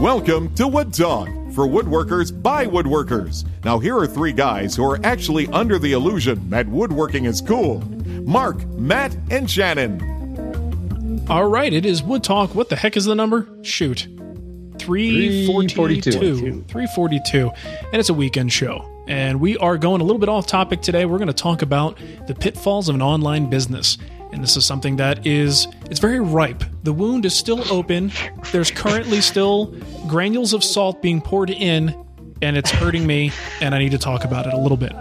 Welcome to Wood Talk for woodworkers by woodworkers. Now, here are three guys who are actually under the illusion that woodworking is cool Mark, Matt, and Shannon. All right, it is Wood Talk. What the heck is the number? Shoot. 342. 342. And it's a weekend show. And we are going a little bit off topic today. We're going to talk about the pitfalls of an online business. And this is something that is it's very ripe. The wound is still open. There's currently still granules of salt being poured in and it's hurting me and I need to talk about it a little bit.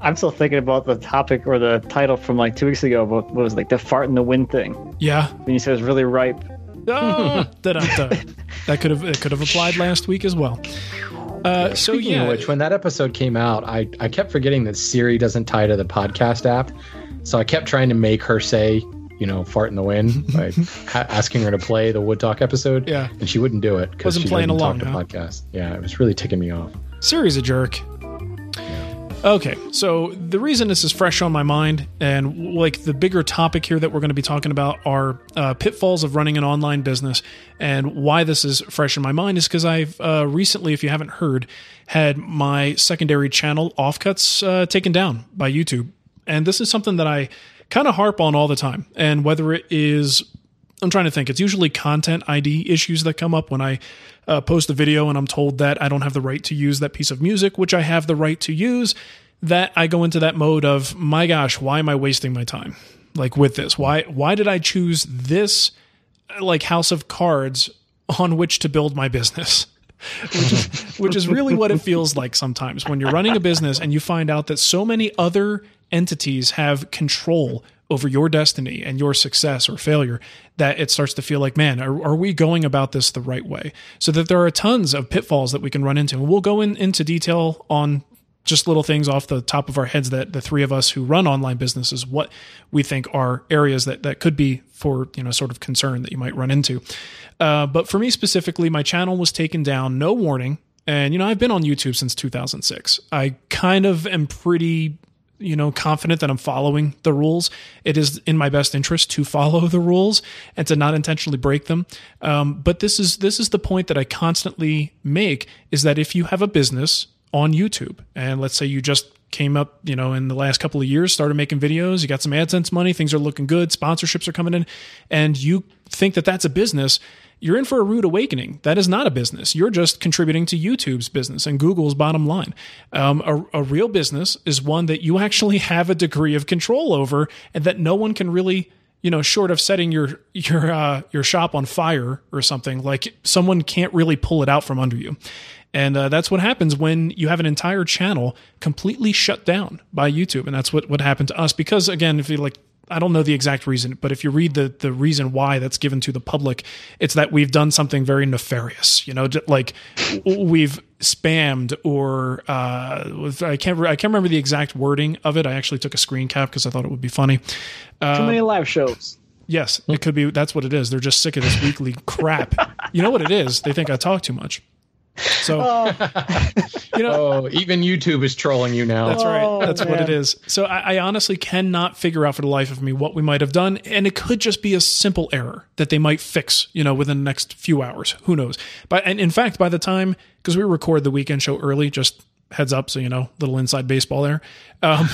I'm still thinking about the topic or the title from like two weeks ago about what was like the fart in the wind thing. Yeah. When you said it was really ripe. Ah, that could have it could have applied last week as well. Uh, so Speaking yeah, of which, when that episode came out, I, I kept forgetting that Siri doesn't tie to the podcast app. So I kept trying to make her say, you know, fart in the wind by ha- asking her to play the Wood Talk episode. Yeah. And she wouldn't do it because Wasn't she playing doesn't along, talk to huh? podcast. Yeah, it was really ticking me off. Siri's a jerk. Okay, so the reason this is fresh on my mind, and like the bigger topic here that we're going to be talking about are uh, pitfalls of running an online business, and why this is fresh in my mind is because I've uh, recently, if you haven't heard, had my secondary channel Offcuts uh, taken down by YouTube, and this is something that I kind of harp on all the time, and whether it is I'm trying to think. It's usually content ID issues that come up when I uh, post a video and I'm told that I don't have the right to use that piece of music, which I have the right to use. That I go into that mode of, my gosh, why am I wasting my time? Like with this, why why did I choose this like house of cards on which to build my business? which which is really what it feels like sometimes when you're running a business and you find out that so many other entities have control over your destiny and your success or failure that it starts to feel like man are, are we going about this the right way? So that there are tons of pitfalls that we can run into. And we'll go in, into detail on just little things off the top of our heads that the three of us who run online businesses what we think are areas that that could be for you know sort of concern that you might run into. Uh, but for me specifically my channel was taken down no warning. And you know i've been on youtube since 2006 i kind of am pretty you know confident that i'm following the rules. It is in my best interest to follow the rules and to not intentionally break them. Um, but this is this is the point that i constantly make is that if you have a business on youtube and let's say you just came up you know in the last couple of years started making videos you got some adsense money things are looking good sponsorships are coming in and you think that that's a business you're in for a rude awakening. That is not a business. You're just contributing to YouTube's business and Google's bottom line. Um, a, a real business is one that you actually have a degree of control over, and that no one can really, you know, short of setting your your uh, your shop on fire or something, like someone can't really pull it out from under you. And uh, that's what happens when you have an entire channel completely shut down by YouTube, and that's what what happened to us. Because again, if you like I don't know the exact reason, but if you read the the reason why that's given to the public, it's that we've done something very nefarious. You know, like we've spammed or uh, I can't re- I can't remember the exact wording of it. I actually took a screen cap because I thought it would be funny. Too many live shows. Yes, it could be. That's what it is. They're just sick of this weekly crap. You know what it is? They think I talk too much. So oh. you know, Oh, even YouTube is trolling you now. That's right. Oh, That's what it is. So I, I honestly cannot figure out for the life of me what we might have done, and it could just be a simple error that they might fix, you know, within the next few hours. Who knows? But and in fact, by the time because we record the weekend show early, just heads up, so you know, little inside baseball there. Um,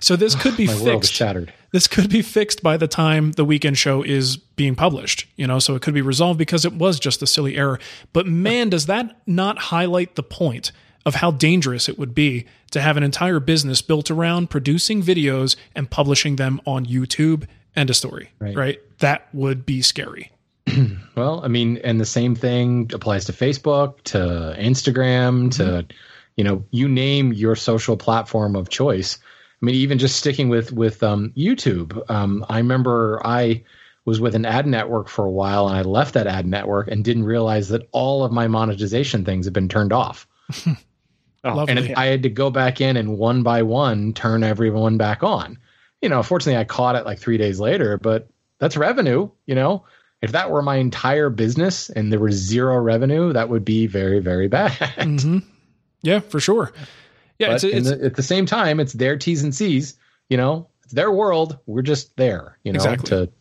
so this could be fixed shattered. this could be fixed by the time the weekend show is being published you know so it could be resolved because it was just a silly error but man does that not highlight the point of how dangerous it would be to have an entire business built around producing videos and publishing them on youtube and a story right, Right. that would be scary Well, I mean, and the same thing applies to Facebook, to Instagram, to Mm-hmm. You know, you name your social platform of choice. I mean, even just sticking with with um, YouTube, um, I remember I was with an ad network for a while, and I left that ad network and didn't realize that all of my monetization things had been turned off. Oh, and I had to go back in and one by one turn everyone back on. You know, fortunately, I caught it like three days later, but that's revenue. You know, if that were my entire business and there was zero revenue, that would be very, very bad. hmm Yeah, for sure. Yeah, but it's, it's the- at the same time, it's their T's and C's. You know, it's their world. We're just there. You know, Exactly. to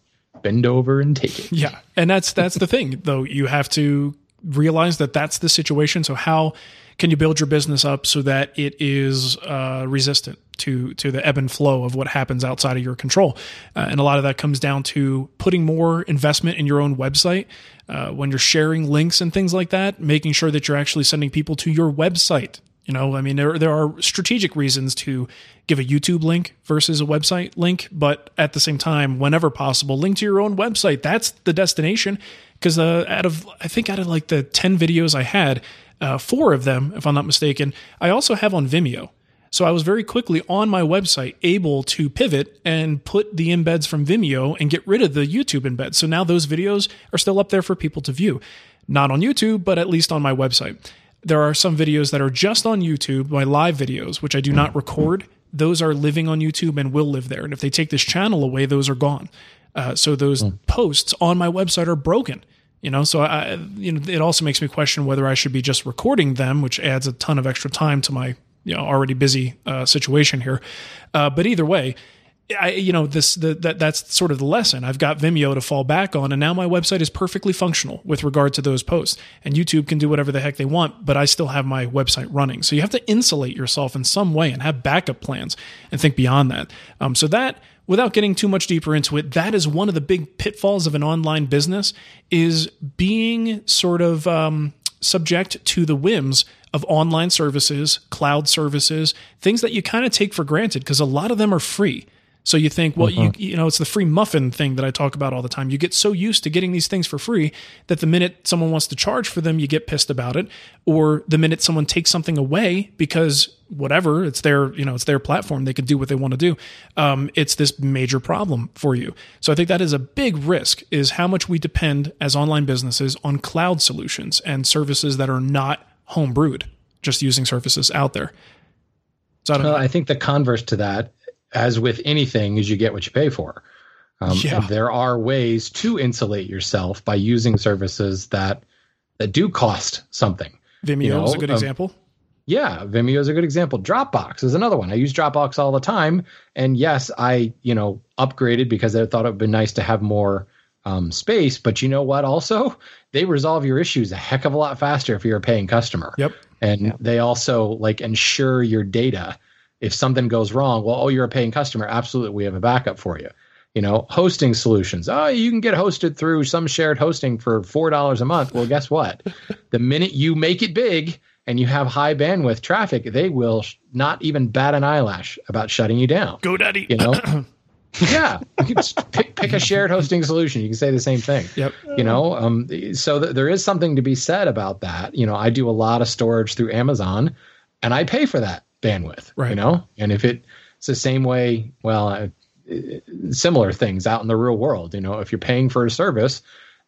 bend over and take it. Yeah, and that's that's the thing, though. You have to realize that that's the situation. So how can you build your business up so that it is uh, resistant to to the ebb and flow of what happens outside of your control? Uh, and a lot of that comes down to putting more investment in your own website. Uh, when you're sharing links and things like that, making sure that you're actually sending people to your website. You know, I mean, there there are strategic reasons to give a YouTube link versus a website link, but at the same time, whenever possible, link to your own website. That's the destination. Because uh, out of I think out of like the ten videos I had, uh, four of them, if I'm not mistaken, I also have on Vimeo. So I was very quickly on my website able to pivot and put the embeds from Vimeo and get rid of the YouTube embeds. So now those videos are still up there for people to view. Not on YouTube, but at least on my website. There are some videos that are just on YouTube, my live videos, which I do not record. Those are living on YouTube and will live there. And if they take this channel away, those are gone. Uh, so those posts on my website are broken. You know, so I, you know, it also makes me question whether I should be just recording them, which adds a ton of extra time to my, you know, already busy uh, situation here. Uh, but either way, I, you know, this the, that that's sort of the lesson. I've got Vimeo to fall back on, and now my website is perfectly functional with regard to those posts. And YouTube can do whatever the heck they want, but I still have my website running. So you have to insulate yourself in some way and have backup plans and think beyond that. Um, so that, without getting too much deeper into it, that is one of the big pitfalls of an online business is being sort of um, subject to the whims of online services, cloud services, things that you kind of take for granted because a lot of them are free. So you think, well, you you know, it's the free muffin thing that I talk about all the time. You get so used to getting these things for free that the minute someone wants to charge for them, you get pissed about it, or the minute someone takes something away because whatever, it's their you know, it's their platform, they can do what they want to do. Um, it's this major problem for you. So I think that is a big risk is how much we depend as online businesses on cloud solutions and services that are not homebrewed, just using services out there. So I Well. I think the converse to that, as with anything, is you get what you pay for. Um, Yeah. and there are ways to insulate yourself by using services that that do cost something. Vimeo you is a good um, example. Yeah, Vimeo is a good example. Dropbox is another one. I use Dropbox all the time, and yes, I you know upgraded because I thought it would be nice to have more um, space. But you know what? Also, they resolve your issues a heck of a lot faster if you're a paying customer. Yep. and they also like ensure your data if something goes wrong well oh you're a paying customer. Absolutely we have a backup for you. You know hosting solutions. Oh you can get hosted through some shared hosting for four dollars a month. Well guess what? The minute you make it big and you have high bandwidth traffic they will sh- not even bat an eyelash about shutting you down. GoDaddy. you know? Yeah. You can pick, pick a shared hosting solution. You can say the same thing. Yep. you know um, so th- there is something to be said about that. You know i do a lot of storage through amazon and i pay for that bandwidth Right. you know and if it, it's the same way well uh, similar things out in the real world you know if you're paying for a service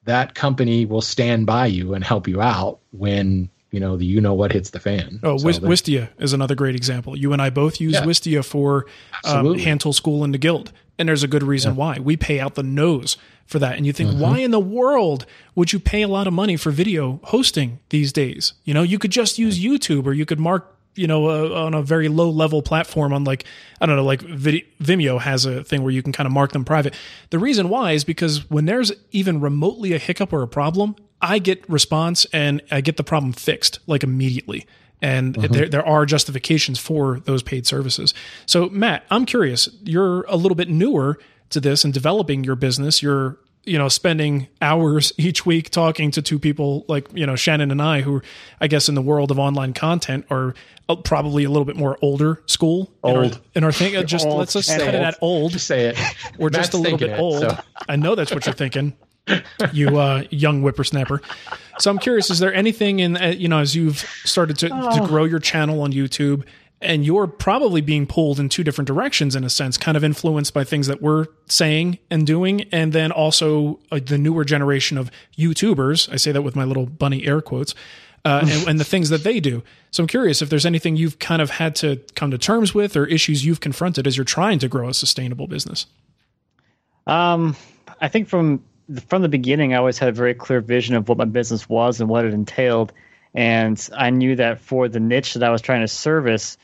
that company will stand by you and help you out when you know the you know what hits the fan Oh, So Wistia is another great example. You and I both use Yeah. Wistia for um, Tool School and the Guild, and there's a good reason why. We pay out the nose for that, and you Mm-hmm. think, why in the world would you pay a lot of money for video hosting these days? You know, you could just use YouTube, or you could mark, you know, uh, on a very low level platform on like I don't know, like Vimeo has a thing where you can kind of mark them private. The reason why is because when there's even remotely a hiccup or a problem, I get response and I get the problem fixed like immediately and there, there are justifications for those paid services. So, Matt, I'm curious. You're a little bit newer to this and developing your business. You're, you know, spending hours each week talking to two people like, you know, Shannon and I, who I guess in the world of online content are uh, probably a little bit more older school. in our- Old. In our thing, uh, just Old let's just and cut it old. at old. just say it We're just a little bit it, old. so. I know that's what you're thinking, you uh, young whippersnapper. So I'm curious: is there anything in uh, you know as you've started to, to grow your channel on YouTube and you're probably being pulled in two different directions in a sense, kind of influenced by things that we're saying and doing, and then also uh, the newer generation of YouTubers. I say that with my little bunny air quotes. Uh, and, and the things that they do. So I'm curious if there's anything you've kind of had to come to terms with or issues you've confronted as you're trying to grow a sustainable business. Um, I think from from the beginning, I always had a very clear vision of what my business was and what it entailed, and I knew that for the niche that I was trying to service,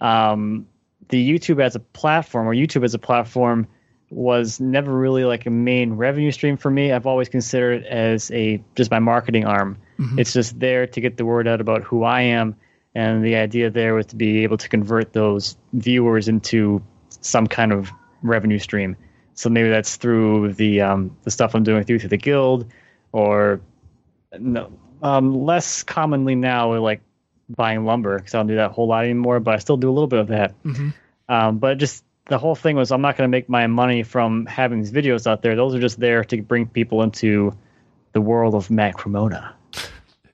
um, the YouTube as a platform or YouTube as a platform was never really like a main revenue stream for me. I've always considered it as a just my marketing arm. Mm-hmm. It's just there to get the word out about who I am, and the idea there was to be able to convert those viewers into some kind of revenue stream. So maybe that's through the um, the stuff I'm doing through through the guild, or no, um, less commonly now like buying lumber because I don't do that a whole lot anymore. But I still do a little bit of that. Mm-hmm. Um, but just the whole thing was I'm not going to make my money from having these videos out there. Those are just there to bring people into the world of Matt Cremona.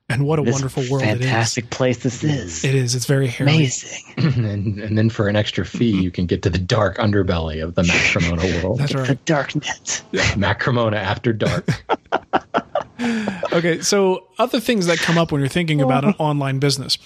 And what a this wonderful world fantastic place this is. It is. It's very hairy. Amazing. and, and then for an extra fee, you can get to the dark underbelly of the Matt Cremona world. That's right. The dark net. Yeah. Matt after dark. okay, so other things that come up when you're thinking about an online business.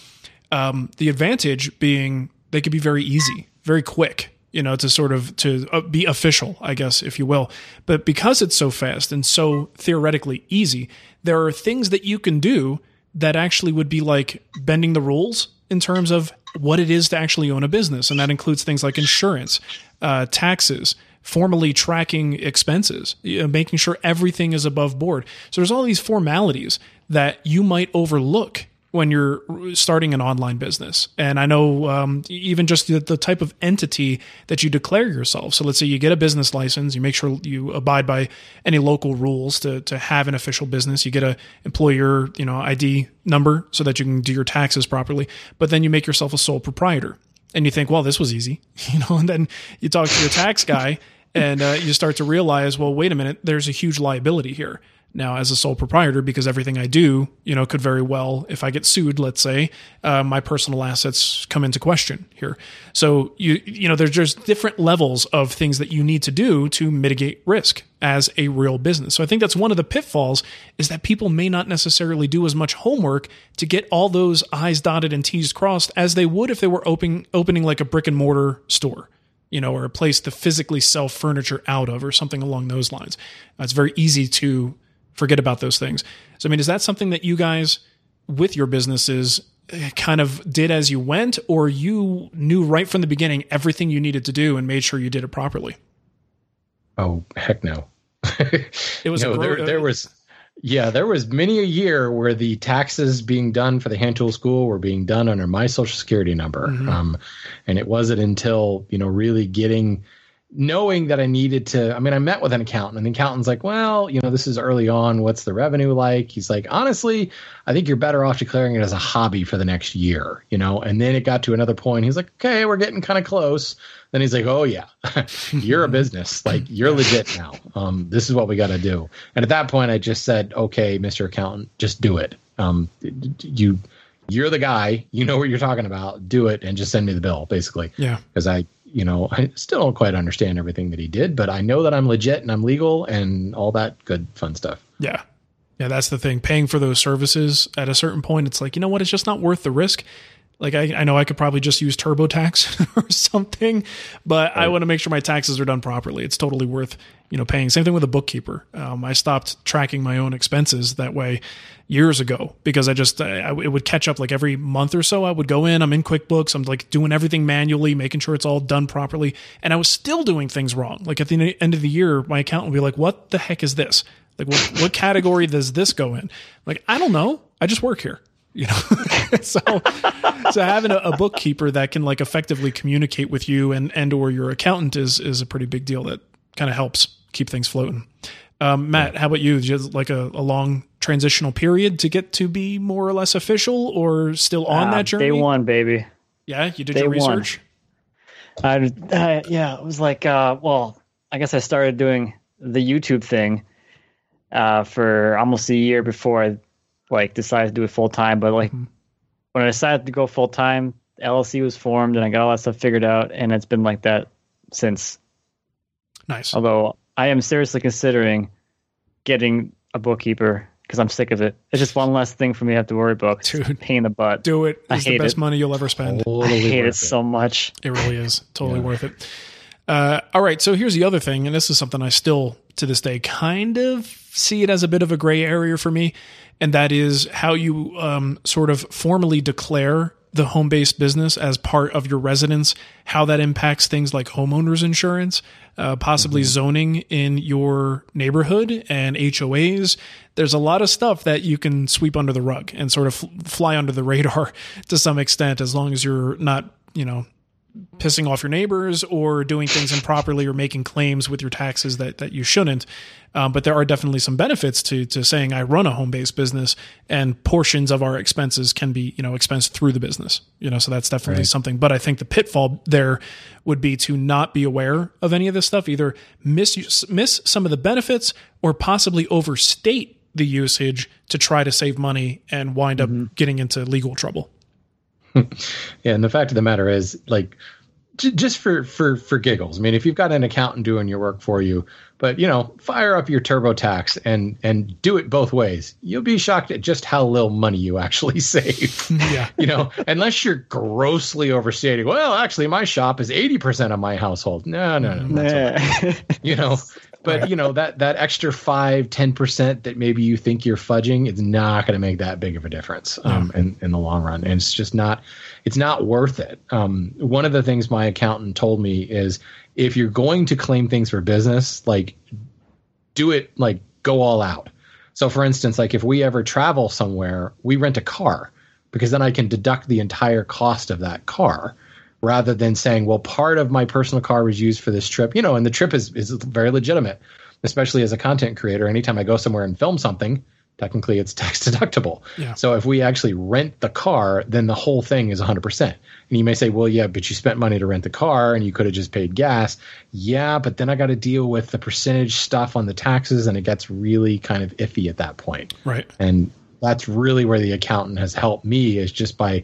Um, the advantage being they could be very easy, very quick you know, to sort of to uh, be official, I guess, if you will. But because it's so fast and so theoretically easy, there are things that you can do that actually would be like bending the rules in terms of what it is to actually own a business, and that includes things like insurance, uh, taxes, formally tracking expenses, making sure everything is above board. So there's all these formalities that you might overlook when you're starting an online business. And I know um, even just the, the, type of entity that you declare yourself. So let's say you get a business license, you make sure you abide by any local rules to, to have an official business. You get a employer, you know, ID number so that you can do your taxes properly. But then you make yourself a sole proprietor. And you think, well, this was easy, you know, and then you talk to your tax guy and uh, you start to realize, well, wait a minute, there's a huge liability here now as a sole proprietor because everything I do, you know, could very well, if I get sued, let's say, uh, my personal assets come into question here. So you you know, there's just different levels of things that you need to do to mitigate risk as a real business. So I think that's one of the pitfalls is that people may not necessarily do as much homework to get all those I's dotted and T's crossed as they would if they were opening opening like a brick and mortar store you know, or a place to physically sell furniture out of, or something along those lines. Uh, it's very easy to forget about those things. So, I mean, is that something that you guys with your businesses eh, kind of did as you went, or you knew right from the beginning everything you needed to do and made sure you did it properly? Oh, heck no. it was no, there, there was yeah, there was many a year where the taxes being done for the hand tool school were being done under my social security number. Mm-hmm. Um, and it wasn't until, you know, really getting knowing that I needed to, I mean, I met with an accountant, and the accountant's like, well, you know, this is early on. What's the revenue like? He's like, honestly, I think you're better off declaring it as a hobby for the next year, you know? And then it got to another point. He's like, okay, we're getting kind of close. Then he's like, oh, yeah, you're a business. Like, you're legit now. Um, this is what we got to do. And at that point, I just said, okay, Mr. Accountant, just do it. Um, you, you're the guy, you know what you're talking about. Do it and just send me the bill, basically. Yeah. Because I you know, I still don't quite understand everything that he did, but I know that I'm legit and I'm legal and all that good fun stuff. Yeah. Yeah, that's the thing. Paying for those services at a certain point, it's like, you know what, it's just not worth the risk. Like I, I know I could probably just use TurboTax or something, but right. I want to make sure my taxes are done properly. It's totally worth, you know, paying. Same thing with a bookkeeper. Um, I stopped tracking my own expenses that way years ago because I just I, it would catch up like every month or so. I would go in, I'm in QuickBooks, I'm like doing everything manually, making sure it's all done properly, and I was still doing things wrong. Like at the end of the year, my accountant would be like, "What the heck is this? Like what, what category does this go in?" Like I don't know. I just work here you know so so having a, a, bookkeeper that can like effectively communicate with you and and or your accountant is is a pretty big deal that kind of helps keep things floating um, matt how about you just like a, a, long transitional period to get to be more or less official or still on uh, that journey day one baby yeah you did day your research I, uh, yeah it was like uh, well i guess i started doing the youtube thing uh, for almost a year before I like decided to do it full time. But like mm-hmm. when I decided to go full time, LLC was formed and I got all that stuff figured out, and it's been like that since. Nice. Although I am seriously considering getting a bookkeeper because I'm sick of it. It's just one less thing for me to have to worry about. it's a Dude. pain in the butt. Do it. I It's the hate best it. money you'll ever spend. I hate it worth so much. It really is totally Yeah. worth it. Uh, all right, so here's the other thing, and this is something I still to this day kind of see it as a bit of a gray area for me, and that is how you um, sort of formally declare the home based business as part of your residence, how that impacts things like homeowners insurance, uh, possibly zoning in your neighborhood and HOAs. There's a lot of stuff that you can sweep under the rug and sort of fl- fly under the radar to some extent, as long as you're not, you know, pissing off your neighbors or doing things improperly or making claims with your taxes that, that you shouldn't. Um, but there are definitely some benefits to to saying I run a home based business and portions of our expenses can be you know expensed through the business. You know, so that's definitely something. But I think the pitfall there would be to not be aware of any of this stuff, either miss miss some of the benefits or possibly overstate the usage to try to save money and wind up mm-hmm. getting into legal trouble. Yeah, and the fact of the matter is, like, j- just for for for giggles. I mean, if you've got an accountant doing your work for you, but you know, fire up your TurboTax and and do it both ways. You'll be shocked at just how little money you actually save. Yeah. you know, unless you're grossly overstating. Well, actually, my shop is eighty percent of my household. No, no, no. that's all right. you know but you know that that extra 5 10% that maybe you think you're fudging it's not going to make that big of a difference um, in, in the long run. And it's just not it's not worth it. Um, one of the things my accountant told me is if you're going to claim things for business like do it like go all out. So for instance like if we ever travel somewhere we rent a car because then i can deduct the entire cost of that car rather than saying, well, part of my personal car was used for this trip, you know, and the trip is, is very legitimate, especially as a content creator. Anytime I go somewhere and film something, technically it's tax deductible. Yeah. So if we actually rent the car, then the whole thing is 100%. And you may say, well, yeah, but you spent money to rent the car and you could have just paid gas. Yeah, but then I got to deal with the percentage stuff on the taxes and it gets really kind of iffy at that point Right. and that's really where the accountant has helped me is just by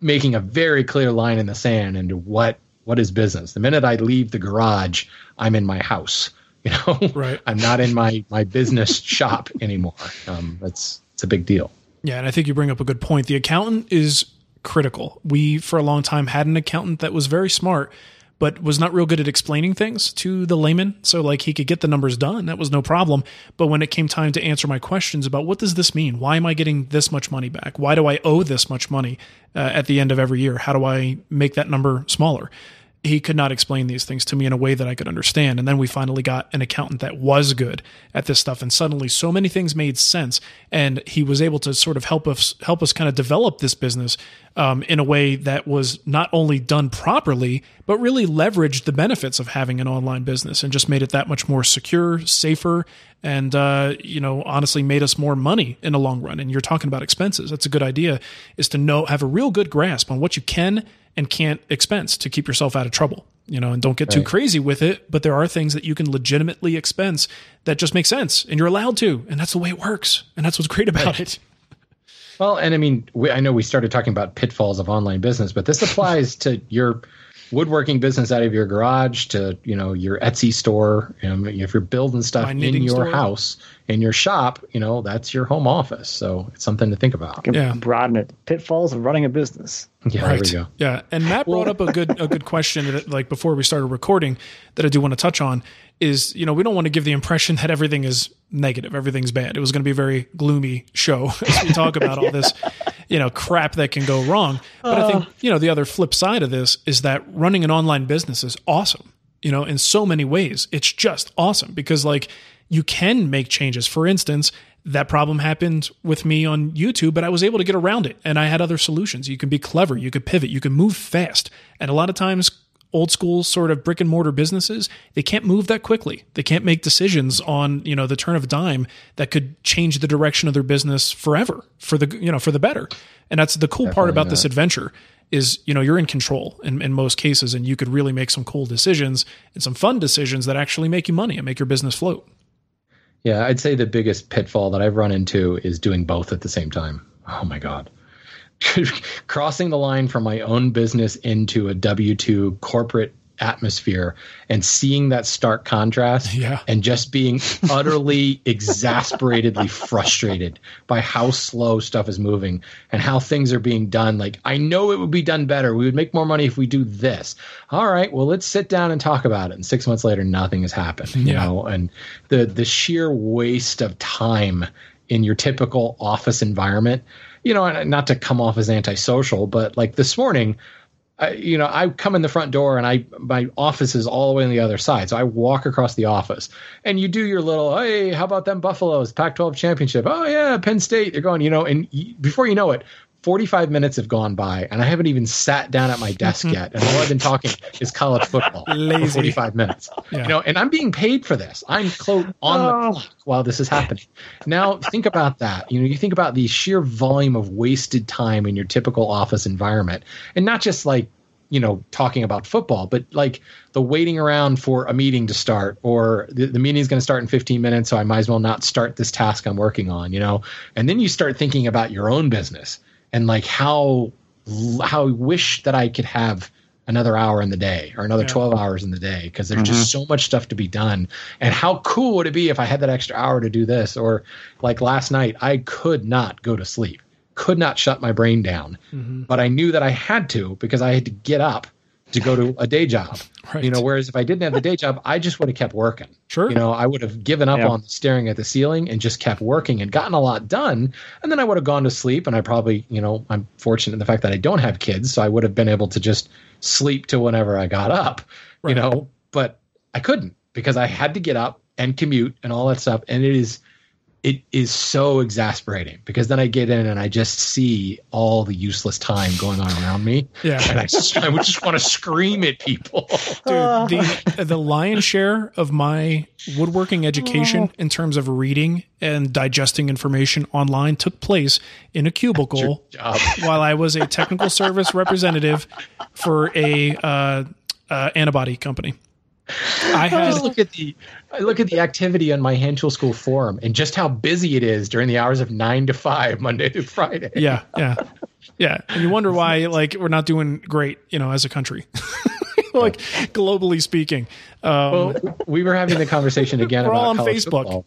making a very clear line in the sand into what what is business the minute i leave the garage i'm in my house you know Right. i'm not in my my business shop anymore um that's it's a big deal Yeah, and I think you bring up a good point. The accountant is critical. We, for a long time, had an accountant that was very smart, but was not real good at explaining things to the layman. So, like, he could get the numbers done, that was no problem. But when it came time to answer my questions about what does this mean? Why am I getting this much money back? Why do I owe this much money uh, at the end of every year? How do I make that number smaller? He could not explain these things to me in a way that I could understand. And then we finally got an accountant that was good at this stuff. And suddenly so many things made sense. And he was able to sort of help us, help us kind of develop this business um, in a way that was not only done properly, but really leveraged the benefits of having an online business and just made it that much more secure, safer, and, uh, you know, honestly made us more money in the long run. And you're talking about expenses. That's a good idea is to know, have a real good grasp on what you can and can't expense to keep yourself out of trouble you know and don't get too crazy with it. But there are things that you can legitimately expense that just make sense and you're allowed to. And that's the way it works. And that's what's great about it. Well, and I mean, we, I know we started talking about pitfalls of online business, but this applies to your woodworking business out of your garage to you know your Etsy store. Um, if you're building stuff My in your store. house, in your shop, you know that's your home office. So it's something to think about. Yeah. broaden it. Pitfalls of running a business. Yeah, there we go. Yeah, and Matt brought up a good a good question that, like before we started recording that I do want to touch on is you know we don't want to give the impression that everything is negative, everything's bad. It was going to be a very gloomy show as we talk about all this you know crap that can go wrong. But I think you know the other flip side of this is that running an online business is awesome. You know, in so many ways, it's just awesome because like you can make changes. For instance, that problem happened with me on YouTube, but I was able to get around it and I had other solutions. You can be clever, you could pivot, you can move fast. And a lot of times, old school sort of brick and mortar businesses, they can't move that quickly. They can't make decisions on, you know, the turn of a dime that could change the direction of their business forever for the, you know, for the better. And that's the cool part about this adventure is, you know, you're in control in, in most cases and you could really make some cool decisions and some fun decisions that actually make you money and make your business float. Yeah, I'd say the biggest pitfall that I've run into is doing both at the same time. Oh my god. crossing the line from my own business into a W two corporate atmosphere and seeing that stark contrast Yeah. and just being utterly exasperatedly frustrated by how slow stuff is moving and how things are being done. Like i know it would be done better. We would make more money if we do this. All right well let's sit down and talk about it. And six months later nothing has happened you Yeah. know? And the the sheer waste of time in your typical office environment you know not to come off as antisocial but like this morning I, you know, I come in the front door and I my office is all the way on the other side. So I walk across the office and you do your little, hey, how about them Buffaloes, Pac-12 championship? Oh yeah, Penn State. You're going, you know, and before you know it, 45 minutes have gone by and I haven't even sat down at my desk yet. And all I've been talking is college football for Lazy. 45 minutes. Yeah. You know, and I'm being paid for this. I'm quote on the oh. clock while this is happening. Now think about that. You know, you think about the sheer volume of wasted time in your typical office environment, and not just like you know talking about football, but like the waiting around for a meeting to start, or the, the meeting is going to start in 15 minutes, so I might as well not start this task I'm working on. You know, and then you start thinking about your own business and like how how I wish that I could have another hour in the day or another 12 hours in the day because there's just mm-hmm. so much stuff to be done. And how cool would it be if i had that extra hour to do this? Or like last night i could not go to sleep. Could not shut my brain down. Mm-hmm. But i knew that i had to because i had to get up to go to a day job Right. you know whereas if i didn't have the day job i just would have kept working Sure. you know i would have given up Yeah. on staring at the ceiling and just kept working and gotten a lot done and then i would have gone to sleep and i probably you know i'm fortunate in the fact that i don't have kids so i would have been able to just sleep to whenever i got up you know but i couldn't because i had to get up and commute and all that stuff and it is it is so exasperating because then I get in and I just see all the useless time going on around me. Yeah. And I just, I would just want to scream at people. Dude, the the lion's share of my woodworking education in terms of reading and digesting information online took place in a cubicle while I was a technical service representative for a uh, uh, antibody company. I just look at the I look at the activity on my hand tool school forum and just how busy it is during the hours of nine to five, Monday through Friday. yeah, yeah, yeah, and you wonder why like we're not doing great, you know, as a country, like globally speaking. Um, Well, we were having the conversation again We're about all on Facebook. football.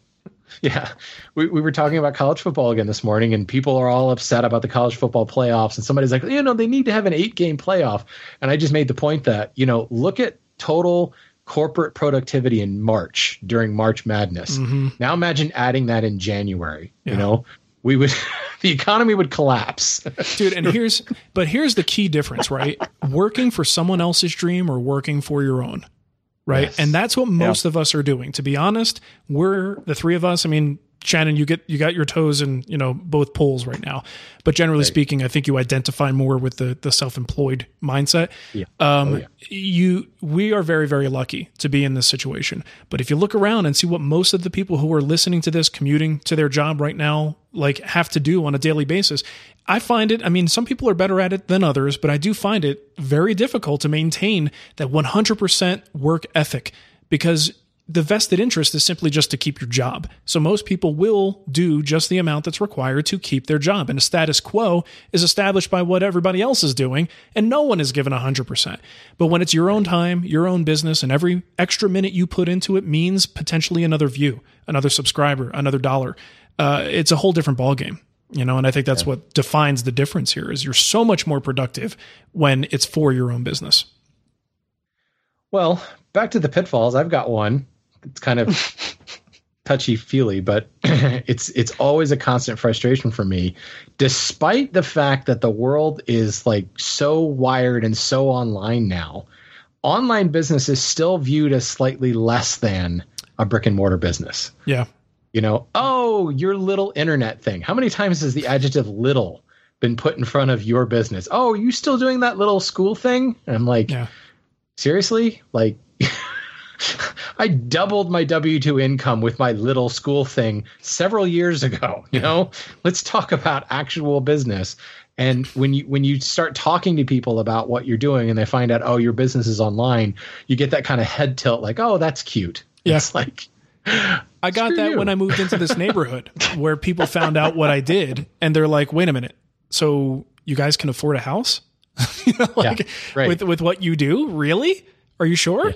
Yeah, we, we were talking about college football again this morning, and people are all upset about the college football playoffs. And somebody's like, you know, they need to have an eight game playoff. And I just made the point that, you know, look at total corporate productivity in March during March Madness. Mm-hmm. Now imagine adding that in January. You know, we would, the economy would collapse. dude and here's but here's the key difference right working for someone else's dream or working for your own right Yes. and that's what most of us are doing to be honest we're the three of us i mean shannon you get you got your toes in you know both poles right now but generally speaking i think you identify more with the the self-employed mindset Yeah. um Oh, yeah. you we are very very lucky to be in this situation but if you look around and see what most of the people who are listening to this commuting to their job right now like have to do on a daily basis i find it i mean some people are better at it than others but i do find it very difficult to maintain that 100% work ethic because the vested interest is simply just to keep your job. So most people will do just the amount that's required to keep their job. And a status quo is established by what everybody else is doing, and no one is given 100%. But when it's your own time, your own business, and every extra minute you put into it means potentially another view, another subscriber, another dollar, uh, it's a whole different ballgame. You know, and I think that's what defines the difference here is you're so much more productive when it's for your own business. Well, back to the pitfalls. I've got one. It's kind of touchy feely, but it's it's always a constant frustration for me, despite the fact that the world is like so wired and so online now. Online business is still viewed as slightly less than a brick and mortar business. Yeah. You know, oh, your little internet thing. How many times has the adjective little been put in front of your business? Oh, you still doing that little school thing? And I'm like, Yeah. seriously like i doubled my w2 income with my little school thing several years ago you know let's talk about actual business and when you when you start talking to people about what you're doing and they find out oh your business is online you get that kind of head tilt like oh that's cute Yeah. it's like I got that you. when I moved into this neighborhood where people found out what I did and they're like, wait a minute. So you guys can afford a house? you know, like Yeah, right. with with what you do, really? Are you sure? Yeah.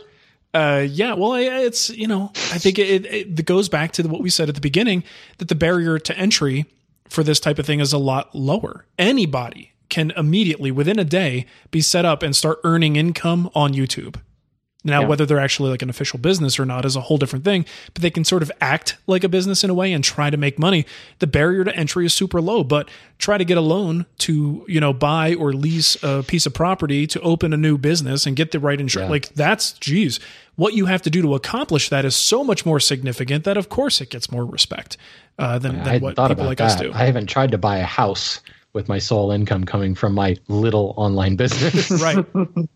Uh, yeah, well, it's you know, I think it, it, it goes back to what we said at the beginning that the barrier to entry for this type of thing is a lot lower. Anybody can immediately, within a day, be set up and start earning income on YouTube. Now, yeah. whether they're actually like an official business or not is a whole different thing, but they can sort of act like a business in a way and try to make money. The barrier to entry is super low, but try to get a loan to, you know, buy or lease a piece of property to open a new business and get the right insurance. Yeah. Like that's, geez, what you have to do to accomplish that is so much more significant that of course it gets more respect uh, than, than what people like that. us do. I haven't tried to buy a house with my sole income coming from my little online business. right.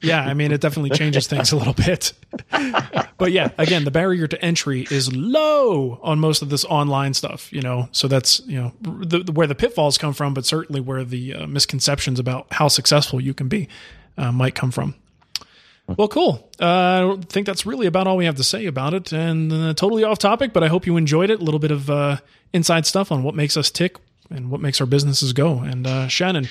Yeah. I mean, it definitely changes things a little bit. but yeah, again, the barrier to entry is low on most of this online stuff, you know, so that's, you know, the, the, where the pitfalls come from, but certainly where the uh, misconceptions about how successful you can be uh, might come from. Well, cool. Uh, I think that's really about all we have to say about it. And uh, totally off topic, but I hope you enjoyed it. A little bit of uh, inside stuff on what makes us tick, and what makes our businesses go. And uh, Shannon,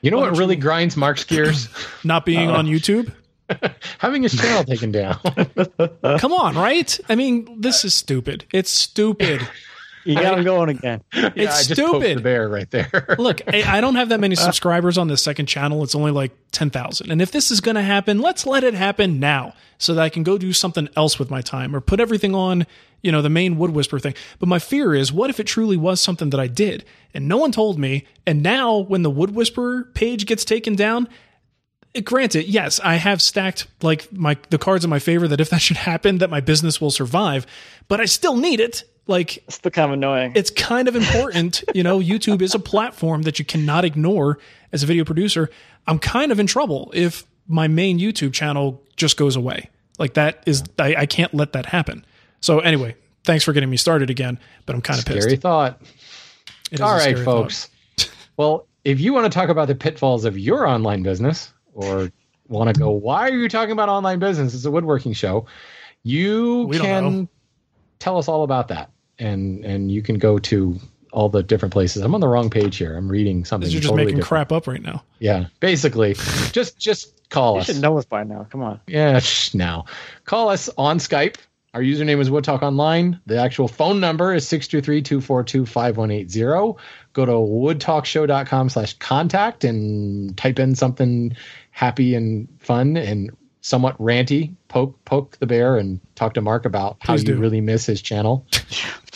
you know what really you, grinds Mark's gears? Not being uh, on YouTube. Having his channel taken down. Come on, right? I mean, this is stupid. It's stupid. You got him going again. Yeah, it's stupid. the bear right there. Look, I, I, don't have that many uh. subscribers on the second channel. It's only like ten thousand. And if this is going to happen, let's let it happen now, so that I can go do something else with my time or put everything on, you know, the main Wood Whisper thing. But my fear is, what if it truly was something that I did and no one told me? And now, when the Wood Whisperer page gets taken down, eh, granted, yes, I have stacked like my the cards in my favor that if that should happen, that my business will survive. But I still need it like it's the kind of annoying. It's kind of important, you know. YouTube is a platform that you cannot ignore as a video producer. I'm kind of in trouble if my main YouTube channel just goes away. Like that is I, I can't let that happen. So anyway, thanks for getting me started again, but I'm kind of scary pissed. Scary thought. All right, folks. well, if you want to talk about the pitfalls of your online business or want to go, why are you talking about online business? It's a woodworking show. You we can tell us all about that and and you can go to all the different places. I'm on the wrong page here. I'm reading something. You're just totally making different. crap up right now. Yeah, basically, just just call you us. You should know us by now. Come on. Yeah, now call us on Skype. Our username is Wood Talk Online. The actual phone number is 623-242-5180. Go to woodtalkshow.com slash contact and type in something happy and fun and somewhat ranty, poke poke the bear and talk to Mark about how you really miss his channel.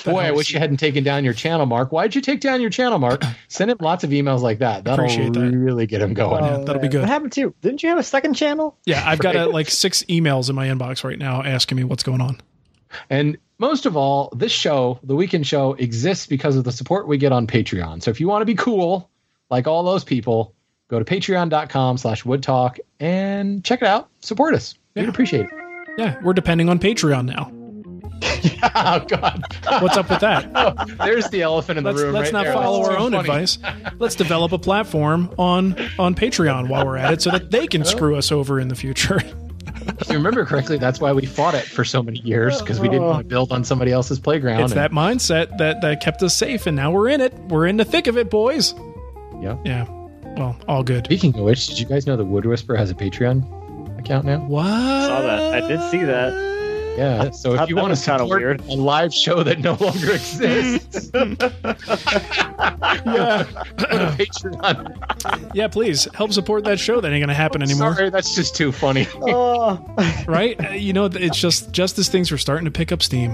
Boy, I wish you hadn't taken down your channel, Mark. Why'd you take down your channel, Mark? Send him lots of emails like that. That'll Appreciate that. really get him going. Oh, that'll be good. What happened to you? Didn't you have a second channel? Yeah, I've got a, like six emails in my inbox right now asking me what's going on. And most of all, this show, the weekend show, exists because of the support we get on Patreon. So if you want to be cool, like all those people, go to patreon.com slash woodtalk and check it out. Support us. We'd appreciate it. Yeah, we're depending on Patreon now. oh God! What's up with that? Oh, there's the elephant in the let's, room. Let's right not there. follow That's our own funny. advice. Let's develop a platform on on Patreon while we're at it, so that they can screw us over in the future. if you remember correctly, that's why we fought it for so many years because we didn't oh. want to build on somebody else's playground. It's and, that mindset that that kept us safe, and now we're in it. We're in the thick of it, boys. Yeah. Yeah. Well, all good. Speaking of which, did you guys know the Wood Whisperer has a Patreon account now? What? Saw that. I did see that. Yeah, so if you want to support weird. a live show that no longer exists, yeah, Patreon. Yeah, please help support that show. That ain't gonna happen anymore. Sorry, that's just too funny. Oh, right? Uh, You know, it's just just as things were starting to pick up steam.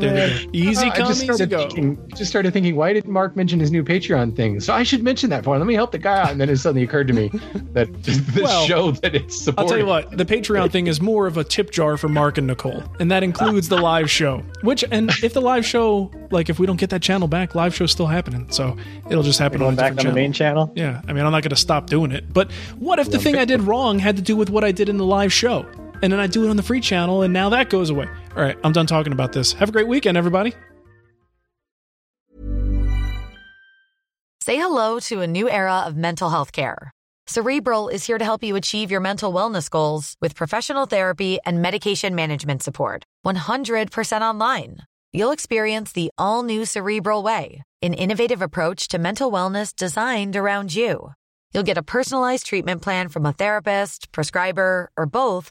There they go. Easy I come, just easy started go. thinking. Just started thinking. Why didn't Mark mention his new Patreon thing? So I should mention that for him. Let me help the guy out. And then it suddenly occurred to me that the Well, show that it's supporting. I'll tell you what, the Patreon thing is more of a tip jar for Mark and Nicole, and that includes the live show. Which, and if the live show, like if we don't get that channel back, live show's still happening, so it'll just happen on a back on different the main channel. Yeah, I mean, I'm not going to stop doing it. But what if the thing I did wrong had to do with what I did in the live show? And then I do it on the free channel, and now that goes away. All right, I'm done talking about this. Have a great weekend, everybody. Say hello to a new era of mental health care. Cerebral is here to help you achieve your mental wellness goals with professional therapy and medication management support. 100% online. You'll experience the all new Cerebral Way, an innovative approach to mental wellness designed around you. You'll get a personalized treatment plan from a therapist, prescriber, or both